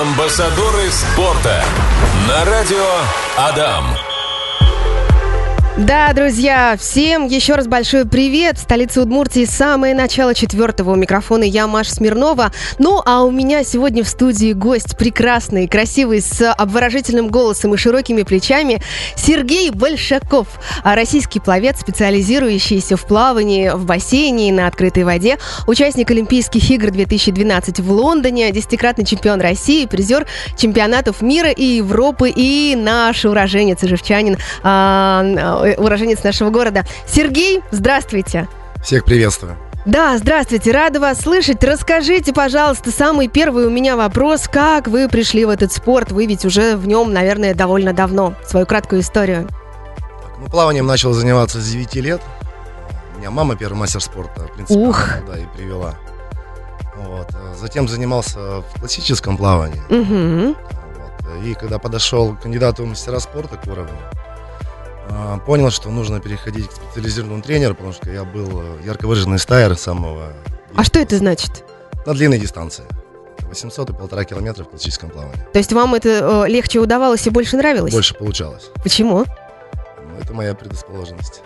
Амбассадоры спорта на радио Адам. Да, друзья, всем еще раз большой привет. В столице Удмуртии самое начало четвертого у микрофона я, Маша Смирнова. Ну, а у меня сегодня в студии гость прекрасный, красивый, с обворожительным голосом и широкими плечами Сергей Большаков, а российский пловец, специализирующийся в плавании в бассейне и на открытой воде, участник Олимпийских игр 2012 в Лондоне, десятикратный чемпион России, призер чемпионатов мира и Европы и наш уроженец и живчанин а, уроженец нашего города. Сергей, здравствуйте. Всех приветствую. Да, здравствуйте, рада вас слышать. Расскажите, пожалуйста, самый первый у меня вопрос. Как вы пришли в этот спорт? Вы ведь уже в нем, наверное, довольно давно. Свою краткую историю. Так, ну, плаванием начал заниматься с 9 лет. У меня мама первый мастер спорта, в принципе, Ух. да, и привела. Вот. э, Затем занимался в классическом плавании. Угу. Вот. И когда подошел к кандидату в мастера спорта к уровню, понял, что нужно переходить к специализированному тренеру, потому что я был э, ярко выраженный стайер самого... А что это значит? На длинной дистанции. 800 и полтора километра в классическом плавании. То есть вам это э, легче удавалось и больше нравилось? Больше получалось. Почему? Ну, это моя предрасположенность.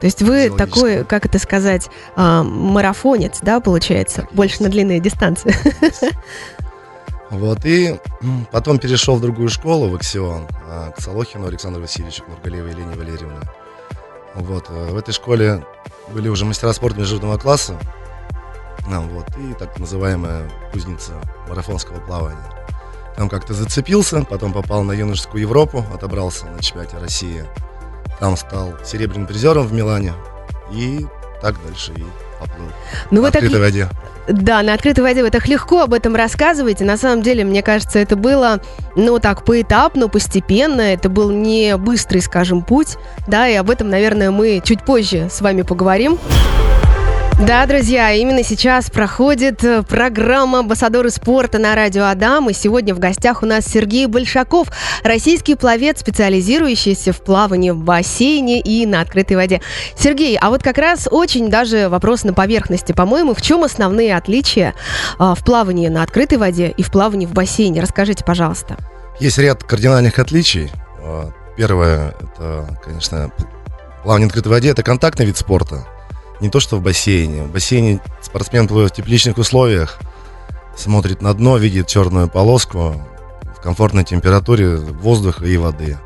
То есть вы такой, как это сказать, а, марафонец, да, получается? Так Больше есть. на длинные дистанции. Вот, и потом перешел в другую школу, в Аксион, а, к Солохину Александру Васильевичу, к Нургалиевой Елене Валерьевне. Вот, э, в этой школе были уже мастера спорта международного класса, вот, и так называемая кузница марафонского плавания. Там как-то зацепился, потом попал на юношескую Европу, отобрался на чемпионате России. Там стал серебряным призером в Милане, и так дальше и поплыл Ну в вы так открытой воде. Да, на открытой воде вы так легко об этом рассказываете. На самом деле, мне кажется, это было, ну, так, поэтапно, постепенно. Это был не быстрый, скажем, путь. Да, и об этом, наверное, мы чуть позже с вами поговорим. Да, друзья, именно сейчас проходит э, программа «Амбассадоры спорта» на радио Адам. И сегодня в гостях у нас Сергей Большаков, российский пловец, специализирующийся в плавании в бассейне и на открытой воде. Сергей, а вот как раз очень даже вопрос на поверхности, по-моему, в чем основные отличия а, в плавании на открытой воде и в плавании в бассейне? Расскажите, пожалуйста. Есть ряд кардинальных отличий. А, Первое, это, конечно, плавание на открытой воде, это контактный вид спорта. Не то, что в бассейне. В бассейне спортсмен плывет в тепличных условиях, смотрит на дно, видит черную полоску в комфортной температуре воздуха и воды.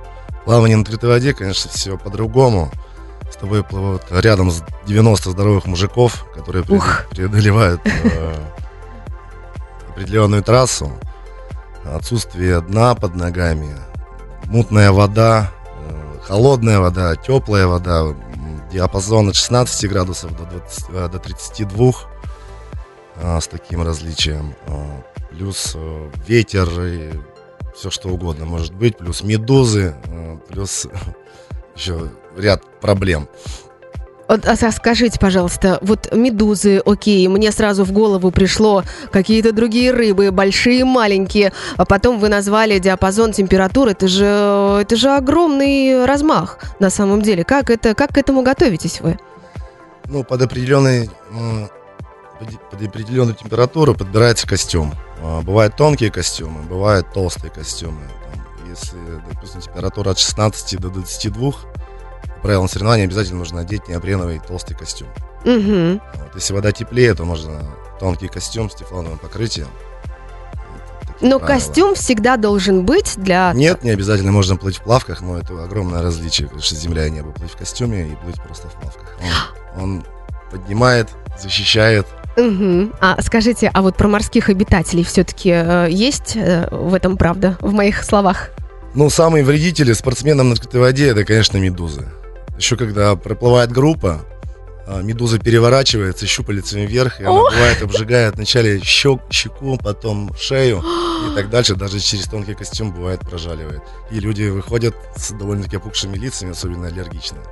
Плавание на открытой воде, конечно, все по-другому. С тобой плывут рядом с 90 здоровых мужиков, которые Ух. преодолевают э, определенную трассу. Отсутствие дна под ногами, мутная вода, э, холодная вода, теплая вода, диапазон от 16 градусов до, 20, э, до 32 а, с таким различием. А, Плюс э, ветер и все что угодно может быть, плюс медузы, э, плюс еще ряд проблем. А скажите, пожалуйста, вот медузы, окей, мне сразу в голову пришло какие-то другие рыбы, большие, маленькие, а потом вы назвали диапазон температур, это же, это же огромный размах на самом деле. Как, это, как к этому готовитесь вы? Ну, под определенный под- определенную температуру подбирается костюм. А, Бывают тонкие костюмы, бывают толстые костюмы. Если, допустим, температура от 16 до 22, по правилам соревнований обязательно нужно одеть неопреновый толстый костюм. Угу. Вот, если вода теплее, то можно тонкий костюм с тефлоновым покрытием. Но правила. костюм всегда должен быть для... Нет, не обязательно можно плыть в плавках, но это огромное различие, потому что земля и небо. Плыть в костюме и плыть просто в плавках. Он, он поднимает, защищает. Мгм. А скажите, а вот про морских обитателей все-таки есть э, в этом правда, в моих словах? Ну, самые вредители спортсменам на открытой воде, это, конечно, медузы. Еще когда проплывает группа, а, медуза переворачивается щупальцами вверх, и она, бывает, обжигает вначале щек, щеку, потом шею и так дальше. Даже через тонкий костюм, бывает, прожаливает. И люди выходят с довольно-таки опухшими лицами, особенно аллергичные.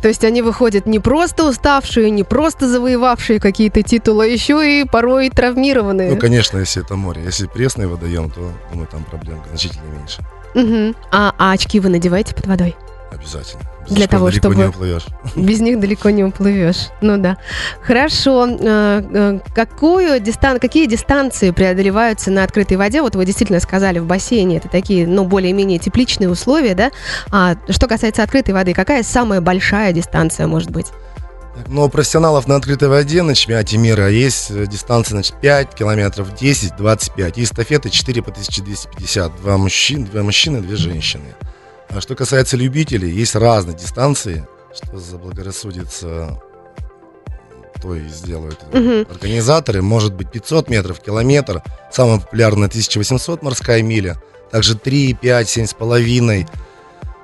То есть они выходят не просто уставшие, не просто завоевавшие какие-то титулы, а еще и порой травмированные. Ну, конечно, если это море. Если пресный водоем, то, думаю, там проблем значительно меньше. Мгм. А, а очки вы надеваете под водой? Обязательно. Без Для того, далеко чтобы- не уплывешь. Без них далеко не уплывешь. Ну да. Хорошо. Э, э, Какую дистан... Какие дистанции преодолеваются на открытой воде? Вот вы действительно сказали, в бассейне это такие, ну, более-менее тепличные условия, да? А что касается открытой воды, какая самая большая дистанция может быть? Но у профессионалов на открытой воде на чемпионате мира есть э, дистанции значит, 5 километров, 10, 25. И эстафеты 4 по 1250. Два мужчин, две мужчины, две женщины. А что касается любителей, есть разные дистанции, что заблагорассудится, то и сделают Мгм. организаторы. Может быть 500 метров, километр. Самая популярная 1800 морская миля. Также 3, 5, 7,5.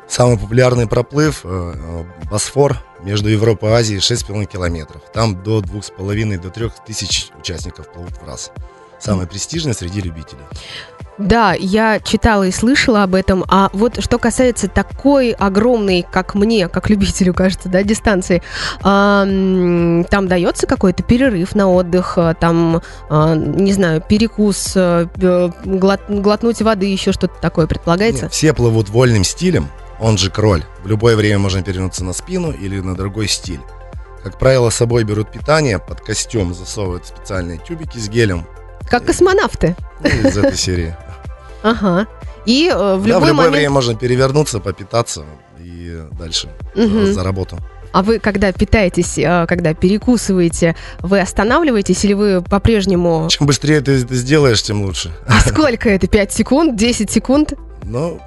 Самый популярный проплыв э, э, Босфор между Европой и Азией 6,5 километров. Там до 2,5 до 3 тысяч участников плывут в раз. Самый престижный среди любителей. Да, я читала и слышала об этом. А вот что касается такой огромной, как мне, как любителю, кажется, да, дистанции, м, там дается какой-то перерыв на отдых, а, там, а, не знаю, перекус, а, э, глот- глотнуть воды, еще что-то такое предполагается? Нет, все плывут вольным стилем, он же кроль. В любое время можно перевернуться на спину или на другой стиль. Как правило, с собой берут питание, под костюм засовывают специальные тюбики с гелем Как космонавты. ну, из этой серии. Ага. И э, в Да, любой, в любое момент... время можно перевернуться, попитаться и дальше Мгм. за, за работу. А вы, когда питаетесь, э, когда перекусываете, вы останавливаетесь или вы по-прежнему... Чем быстрее ты это сделаешь, тем лучше. А сколько это? 5 секунд? 10 секунд? Но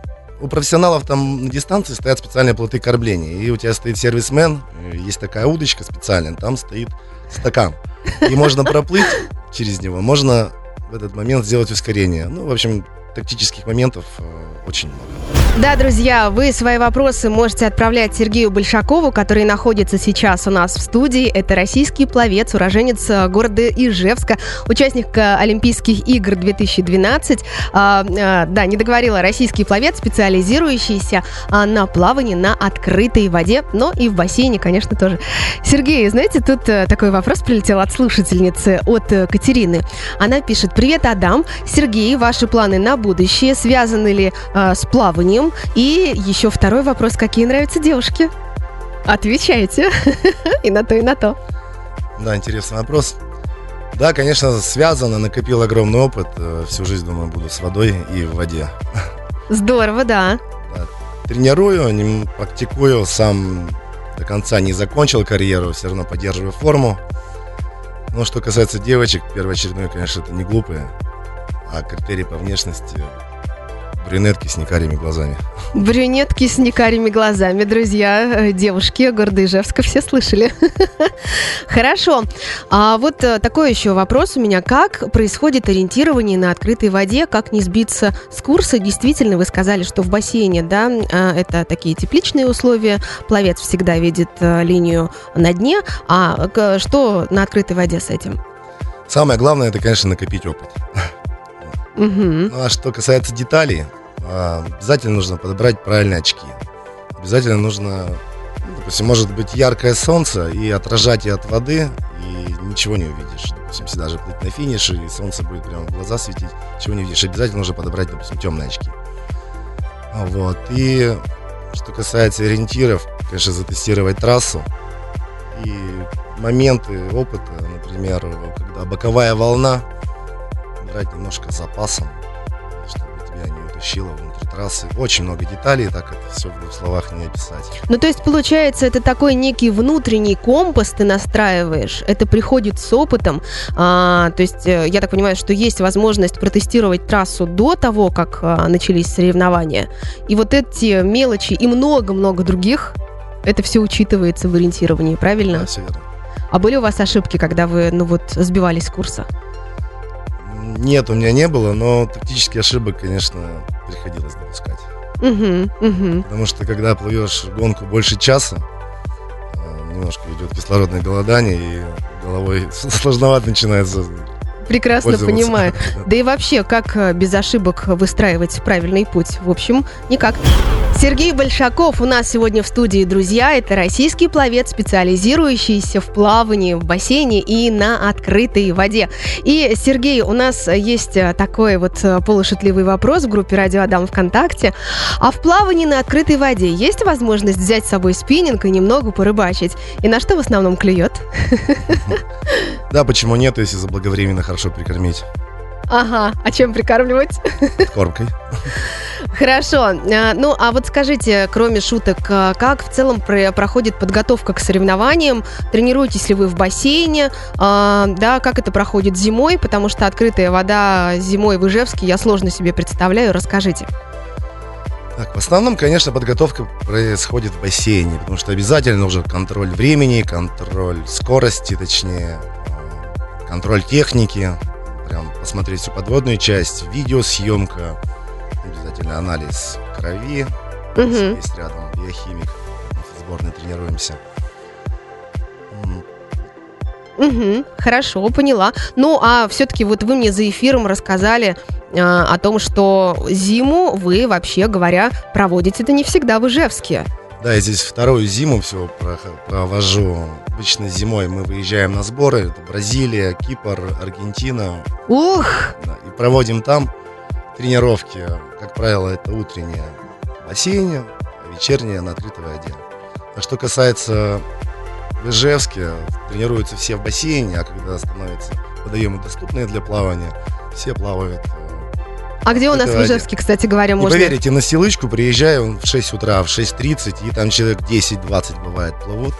у профессионалов там на дистанции стоят специальные плоты кормления. И у тебя стоит сервисмен, э, есть такая удочка специальная, там стоит стакан. И можно проплыть через него, можно в этот момент сделать ускорение. Ну, в общем, тактических моментов э, очень много. Да, друзья, вы свои вопросы можете отправлять Сергею Большакову, который находится сейчас у нас в студии. Это российский пловец, уроженец э, города Ижевска, участник э, Олимпийских игр 2012. А, да, не договорила, российский пловец, специализирующийся а, на плавании на открытой воде, но и в бассейне, конечно, тоже. Сергей, знаете, тут такой вопрос прилетел от слушательницы, от Катерины. Она пишет, привет, Адам. Сергей, ваши планы на будущее связаны ли э, с плаванием? И еще второй вопрос, какие нравятся девушки? Отвечайте. И на то, и на то. Да, интересный вопрос. Да, конечно, связано, накопил огромный опыт. э, Всю жизнь, думаю, буду с водой и в воде. Здорово, да. Тренирую, нем- практикую, сам до конца не закончил карьеру, все равно поддерживаю форму. Но что касается девочек, первоочередное, конечно, это не глупые, а критерии по внешности брюнетки с некарими глазами. Брюнетки с некарими глазами, друзья, э, девушки города Ижевска, все слышали. Хорошо. А вот э, такой еще вопрос у меня. Как происходит ориентирование на открытой воде? Как не сбиться с курса? Действительно, вы сказали, что в бассейне, да, э, это такие тепличные условия. Пловец всегда видит линию на дне. А что на открытой воде с этим? Самое главное, это, конечно, накопить опыт. Ну, а что касается деталей, а, обязательно нужно подобрать правильные очки. Обязательно нужно, ну, допустим, может быть яркое солнце и отражать и от воды, и ничего не увидишь. Допустим, если даже плыть на финише, и солнце будет прямо в глаза светить, ничего не увидишь. Обязательно нужно подобрать, допустим, темные очки. А Вот. И что касается ориентиров, конечно, затестировать трассу и моменты опыта, например, когда боковая волна, брать немножко с запасом, чтобы тебя не утащило внутрь трассы. Очень много деталей, так это все в двух словах не описать. Ну, то есть, получается, это такой некий внутренний компас ты настраиваешь. Это приходит с опытом. А, то есть, э, я так понимаю, что есть возможность протестировать трассу до того, как а, начались соревнования. И вот эти мелочи и много-много других, это все учитывается в ориентировании, правильно? Да, все верно. А были у вас ошибки, когда вы, ну вот, сбивались с курса? Нет, у меня не было, но тактические ошибок, конечно, приходилось допускать. Угу, угу. Потому что когда плывешь гонку больше часа, э, немножко идет кислородное голодание, и головой сложновато начинается Прекрасно понимаю. Да и вообще, как э, без ошибок выстраивать правильный путь? В общем, никак. Сергей Большаков у нас сегодня в студии, друзья. Это российский пловец, специализирующийся в плавании в бассейне и на открытой воде. И, Сергей, у нас есть такой вот полушутливый вопрос в группе «Радио Адам ВКонтакте». А в плавании на открытой воде есть возможность взять с собой спиннинг и немного порыбачить? И на что в основном клюет? Да, почему нет, если заблаговременно хорошо прикормить? Ага, а чем прикармливать? Кормкой. Хорошо. А, ну, а вот скажите, кроме шуток, а, как в целом проходит подготовка к соревнованиям? Тренируетесь ли вы в бассейне? А, да, как это проходит зимой? Потому что открытая вода зимой в Ижевске я сложно себе представляю. Расскажите. Так, в основном, конечно, подготовка происходит в бассейне, потому что обязательно нужен контроль времени, контроль скорости, точнее, контроль техники, прям посмотреть всю подводную часть, видеосъемка, обязательно анализ крови, угу. есть рядом биохимик, в сборной тренируемся. Угу, хорошо, поняла. Ну, а все-таки вот вы мне за эфиром рассказали э, о том, что зиму вы, вообще говоря, проводите это не всегда в Ижевске. Да, я здесь вторую зиму все провожу. Обычно зимой мы выезжаем на сборы. Это Бразилия, Кипр, Аргентина. Ух! Да, и проводим там тренировки. Как правило, это утренние в бассейне, а вечерние на открытой воде. А что касается в Ижевске, тренируются все в бассейне, а когда становятся водоемы доступные для плавания, все плавают а где у нас в Ижевске, кстати говоря, можно? Не поверите, на Силычку приезжаю в 6 утра, в 6.30, и там человек 10-20 бывает плывут.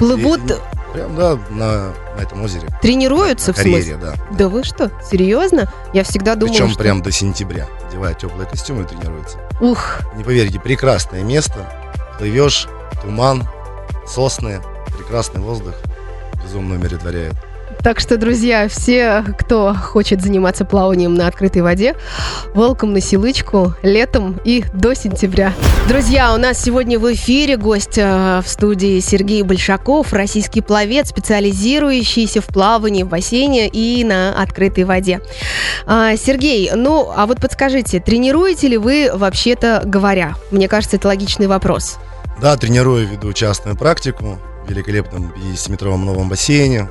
Плывут? И, прям, да, на, на этом озере. Тренируются, на, карьере, в смысле? Да. Да вы что, серьезно? Я всегда думала, Причем что... прям до сентября. Одевают теплые костюмы и тренируются. Ух! Не поверите, прекрасное место. Плывешь, туман, сосны, прекрасный воздух. Безумно умиротворяет. Так что, друзья, все, кто хочет заниматься плаванием на открытой воде, welcome на Силычку летом и до сентября. Друзья, у нас сегодня в эфире гость э, в студии Сергей Большаков, российский пловец, специализирующийся в плавании в бассейне и на открытой воде. А, Сергей, ну, а вот подскажите, тренируете ли вы вообще-то говоря? Мне кажется, это логичный вопрос. Да, тренирую, веду частную практику в великолепном 50-метровом новом бассейне.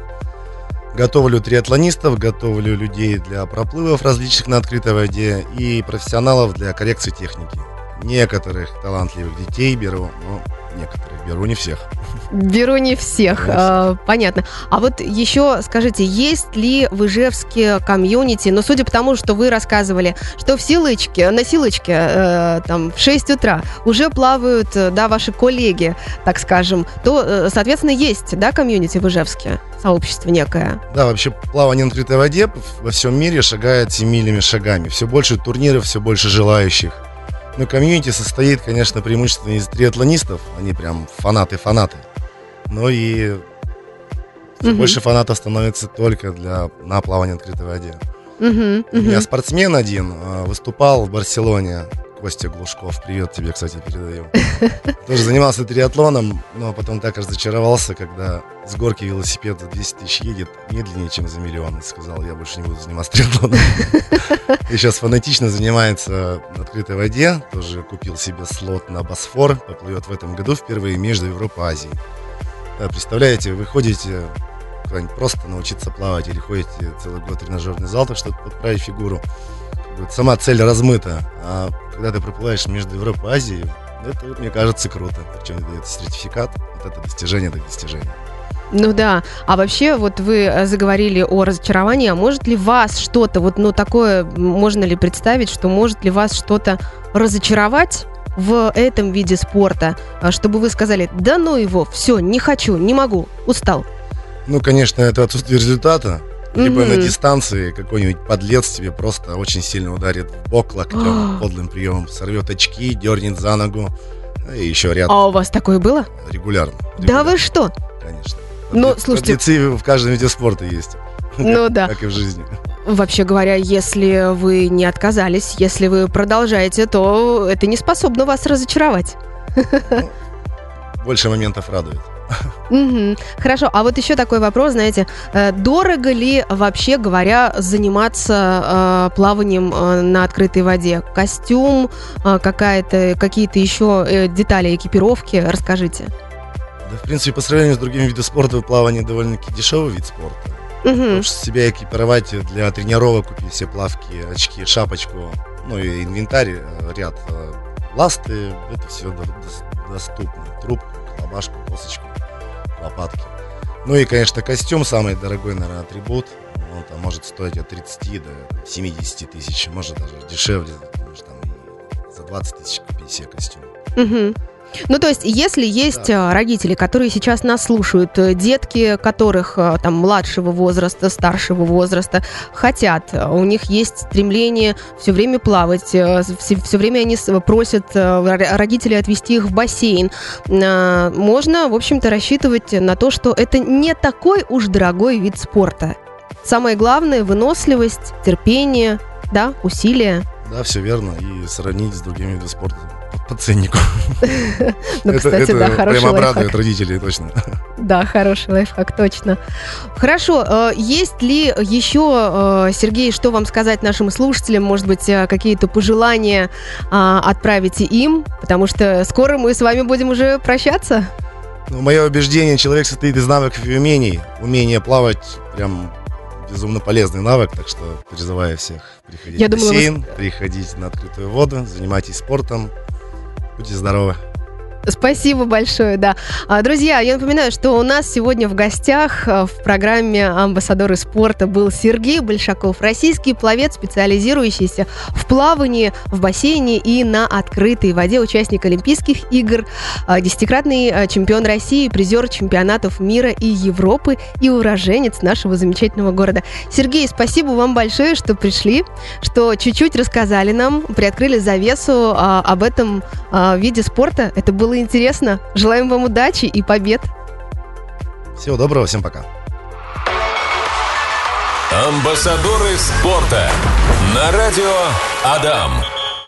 Готовлю триатлонистов, готовлю людей для проплывов различных на открытой воде и профессионалов для коррекции техники. Некоторых талантливых детей беру, но некоторых беру не всех. Беру не всех, а, понятно. А вот еще скажите, есть ли в Ижевске комьюнити, ну, судя по тому, что вы рассказывали, что в Силычке, на Силычке, э, там, в 6 утра уже плавают, да, ваши коллеги, так скажем, то, э, соответственно, есть, да, комьюнити в Ижевске? Сообщество некое. Да, вообще плавание на открытой воде во всем мире шагает семимильными шагами. Все больше турниров, все больше желающих. Но комьюнити состоит, конечно, преимущественно из триатлонистов. Они прям фанаты-фанаты. Но и угу. больше фанатов становится только для, на плавание на открытой воде. Угу, У меня спортсмен один а, выступал в Барселоне. Костя Глушков, привет тебе, кстати, передаю. Тоже занимался триатлоном, но потом так разочаровался, когда с горки велосипед за 200 тысяч едет медленнее, чем за миллион. И сказал, я больше не буду заниматься триатлоном. И сейчас фанатично занимается на открытой воде. Тоже купил себе слот на Босфор. Поплывет в этом году впервые между Европой и Азией. Да, представляете, вы ходите просто научиться плавать или ходите целый год в тренажерный зал, так чтобы подправить фигуру. Сама цель размыта. А когда ты проплываешь между Европой и Азией, это, мне кажется, круто. Причем это сертификат, вот это достижение, это достижение. Ну да. А вообще, вот вы э, заговорили о разочаровании. А может ли вас что-то, вот ну такое, можно ли представить, что может ли вас что-то разочаровать? в этом виде спорта, а чтобы вы сказали, да ну его, все, не хочу, не могу, устал? Ну, конечно, это отсутствие результата. Либо на дистанции какой-нибудь подлец тебе просто очень сильно ударит в бок локтем, подлым приемом, сорвет очки, дернет за ногу. И еще ряд. А у вас такое было? Регулярно. регулярно. Да вы что? Конечно. Ну, слушайте... Подлецы в каждом виде спорта есть. Ну да. Как и в жизни. Вообще говоря, если вы не отказались, если вы продолжаете, то это не способно вас разочаровать. Ну, больше моментов радует. Мгм. Хорошо, а вот еще такой вопрос, знаете, э, дорого ли вообще говоря заниматься э, плаванием э, на открытой воде? Костюм, э, какая-то, какие-то еще э, детали экипировки, расскажите. Да, в принципе, по сравнению с другими видами спорта, плавание довольно-таки дешевый вид спорта. Мгм. Хочешь себя экипировать для тренировок, купить все плавки, очки, шапочку, ну и инвентарь, э, ряд э, ласты, это все доступно. Трубку, лобашку, косочку, лопатки. Ну и, конечно, костюм самый дорогой, наверное, атрибут. Он там может стоить от 30 до 70 тысяч, может даже дешевле, может там за 20 тысяч купить себе костюм. Мгм. Ну, то есть, если есть э, родители, которые сейчас нас слушают, э, детки которых э, там младшего возраста, старшего возраста хотят, э, у них есть стремление все время плавать, все, все время они просят родителей отвезти их в бассейн, э, можно, в общем-то, рассчитывать на то, что это не такой уж дорогой вид спорта. Самое главное – выносливость, терпение, да, усилия. Да, все верно. И сравнить с другими видами спорта по, ценнику. Ну, кстати, да, хороший прям обрадует родителей, точно. Да, хороший лайфхак, точно. Хорошо, э, есть ли еще, э, Сергей, что вам сказать нашим слушателям? Может быть, э, какие-то пожелания отправите им? Потому что скоро мы с вами будем уже прощаться. Ну, мое убеждение, человек состоит из навыков и умений. Умение плавать прям безумно полезный навык, так что призываю всех приходить Я в думала, вы бассейн, приходить на открытую воду, занимайтесь спортом, будьте здоровы. Спасибо большое, да. А, Друзья, я напоминаю, что у нас сегодня в гостях э, в программе «Амбассадоры спорта» был Сергей Большаков, российский пловец, специализирующийся в плавании в бассейне и на открытой воде, участник Олимпийских игр, а, десятикратный чемпион России, призер чемпионатов мира и Европы и уроженец нашего замечательного города. Сергей, спасибо вам большое, что пришли, что чуть-чуть рассказали нам, приоткрыли завесу а, об этом а, виде спорта. Это было интересно. Желаем вам удачи и побед. Всего доброго, всем пока. Амбассадоры спорта на радио Адам.